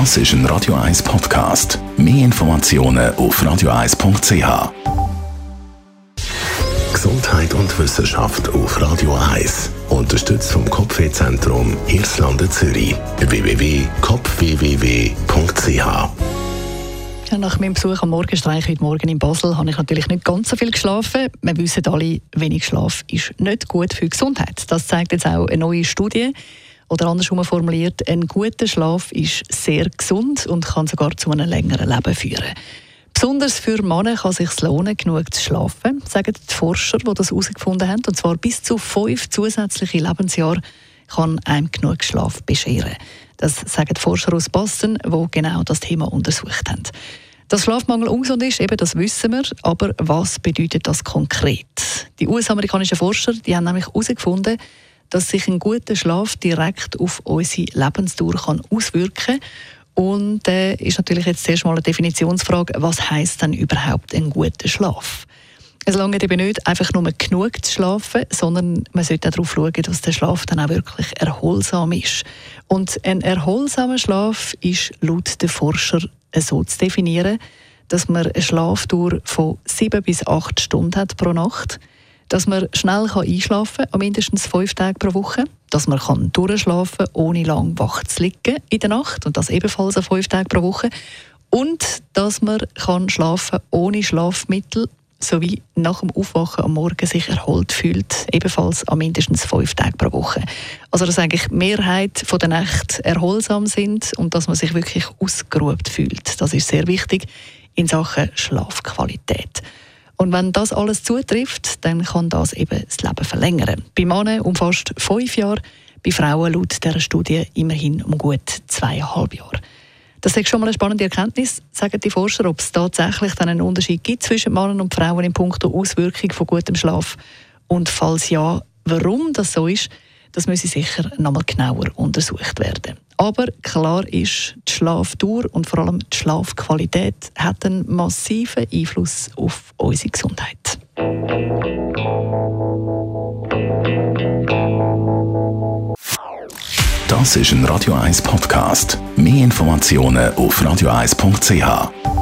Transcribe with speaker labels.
Speaker 1: Das ist ein Radio 1 Podcast. Mehr Informationen auf radio1.ch. Gesundheit und Wissenschaft auf Radio 1. Unterstützt vom Kopfwehzentrum Irlande Zürich. www.kopfwww.ch
Speaker 2: nach meinem Besuch am Morgenstreich heute Morgen in Basel habe ich natürlich nicht ganz so viel geschlafen. Wir wissen alle, wenig Schlaf ist nicht gut für die Gesundheit. Das zeigt jetzt auch eine neue Studie. Oder andersrum formuliert, ein guter Schlaf ist sehr gesund und kann sogar zu einem längeren Leben führen. Besonders für Männer kann es sich lohnen, genug zu schlafen, sagen die Forscher, die das herausgefunden haben. Und zwar bis zu fünf zusätzliche Lebensjahre kann einem genug Schlaf bescheren. Das sagen die Forscher aus Boston, die genau das Thema untersucht haben. Dass Schlafmangel ungesund ist, eben, das wissen wir. Aber was bedeutet das konkret? Die US-amerikanischen Forscher die haben nämlich herausgefunden, dass sich ein guter Schlaf direkt auf unsere Lebensdauer kann auswirken kann. Und äh, ist natürlich jetzt zuerst mal eine Definitionsfrage, was heißt denn überhaupt ein guter Schlaf? Es lange eben nicht einfach nur genug zu schlafen, sondern man sollte auch darauf schauen, dass der Schlaf dann auch wirklich erholsam ist. Und ein erholsamer Schlaf ist laut den Forscher so zu definieren, dass man eine Schlafdauer von sieben bis acht Stunden hat pro Nacht, dass man schnell einschlafen kann, mindestens fünf Tage pro Woche, dass man kann durchschlafen kann, ohne lang wach zu liegen in der Nacht und das ebenfalls an fünf Tage pro Woche und dass man kann schlafen ohne Schlafmittel sowie nach dem Aufwachen am Morgen sich erholt fühlt, ebenfalls an mindestens fünf Tagen pro Woche. Also dass eigentlich die Mehrheit der Nächte erholsam sind und dass man sich wirklich ausgeruht fühlt. Das ist sehr wichtig in Sachen Schlafqualität. Und wenn das alles zutrifft, dann kann das eben das Leben verlängern. Bei Männern um fast fünf Jahre, bei Frauen laut dieser Studie immerhin um gut zweieinhalb Jahre. Das ist schon mal eine spannende Erkenntnis, sagen die Forscher, ob es tatsächlich dann einen Unterschied gibt zwischen Männern und Frauen in puncto Auswirkung von gutem Schlaf. Und falls ja, warum das so ist, das müsse sicher noch mal genauer untersucht werden. Aber klar ist, die Schlafdauer und vor allem die Schlafqualität hat einen massiven Einfluss auf unsere Gesundheit.
Speaker 1: Das ist ein Radio 1 Podcast. Mehr Informationen auf radio1.ch.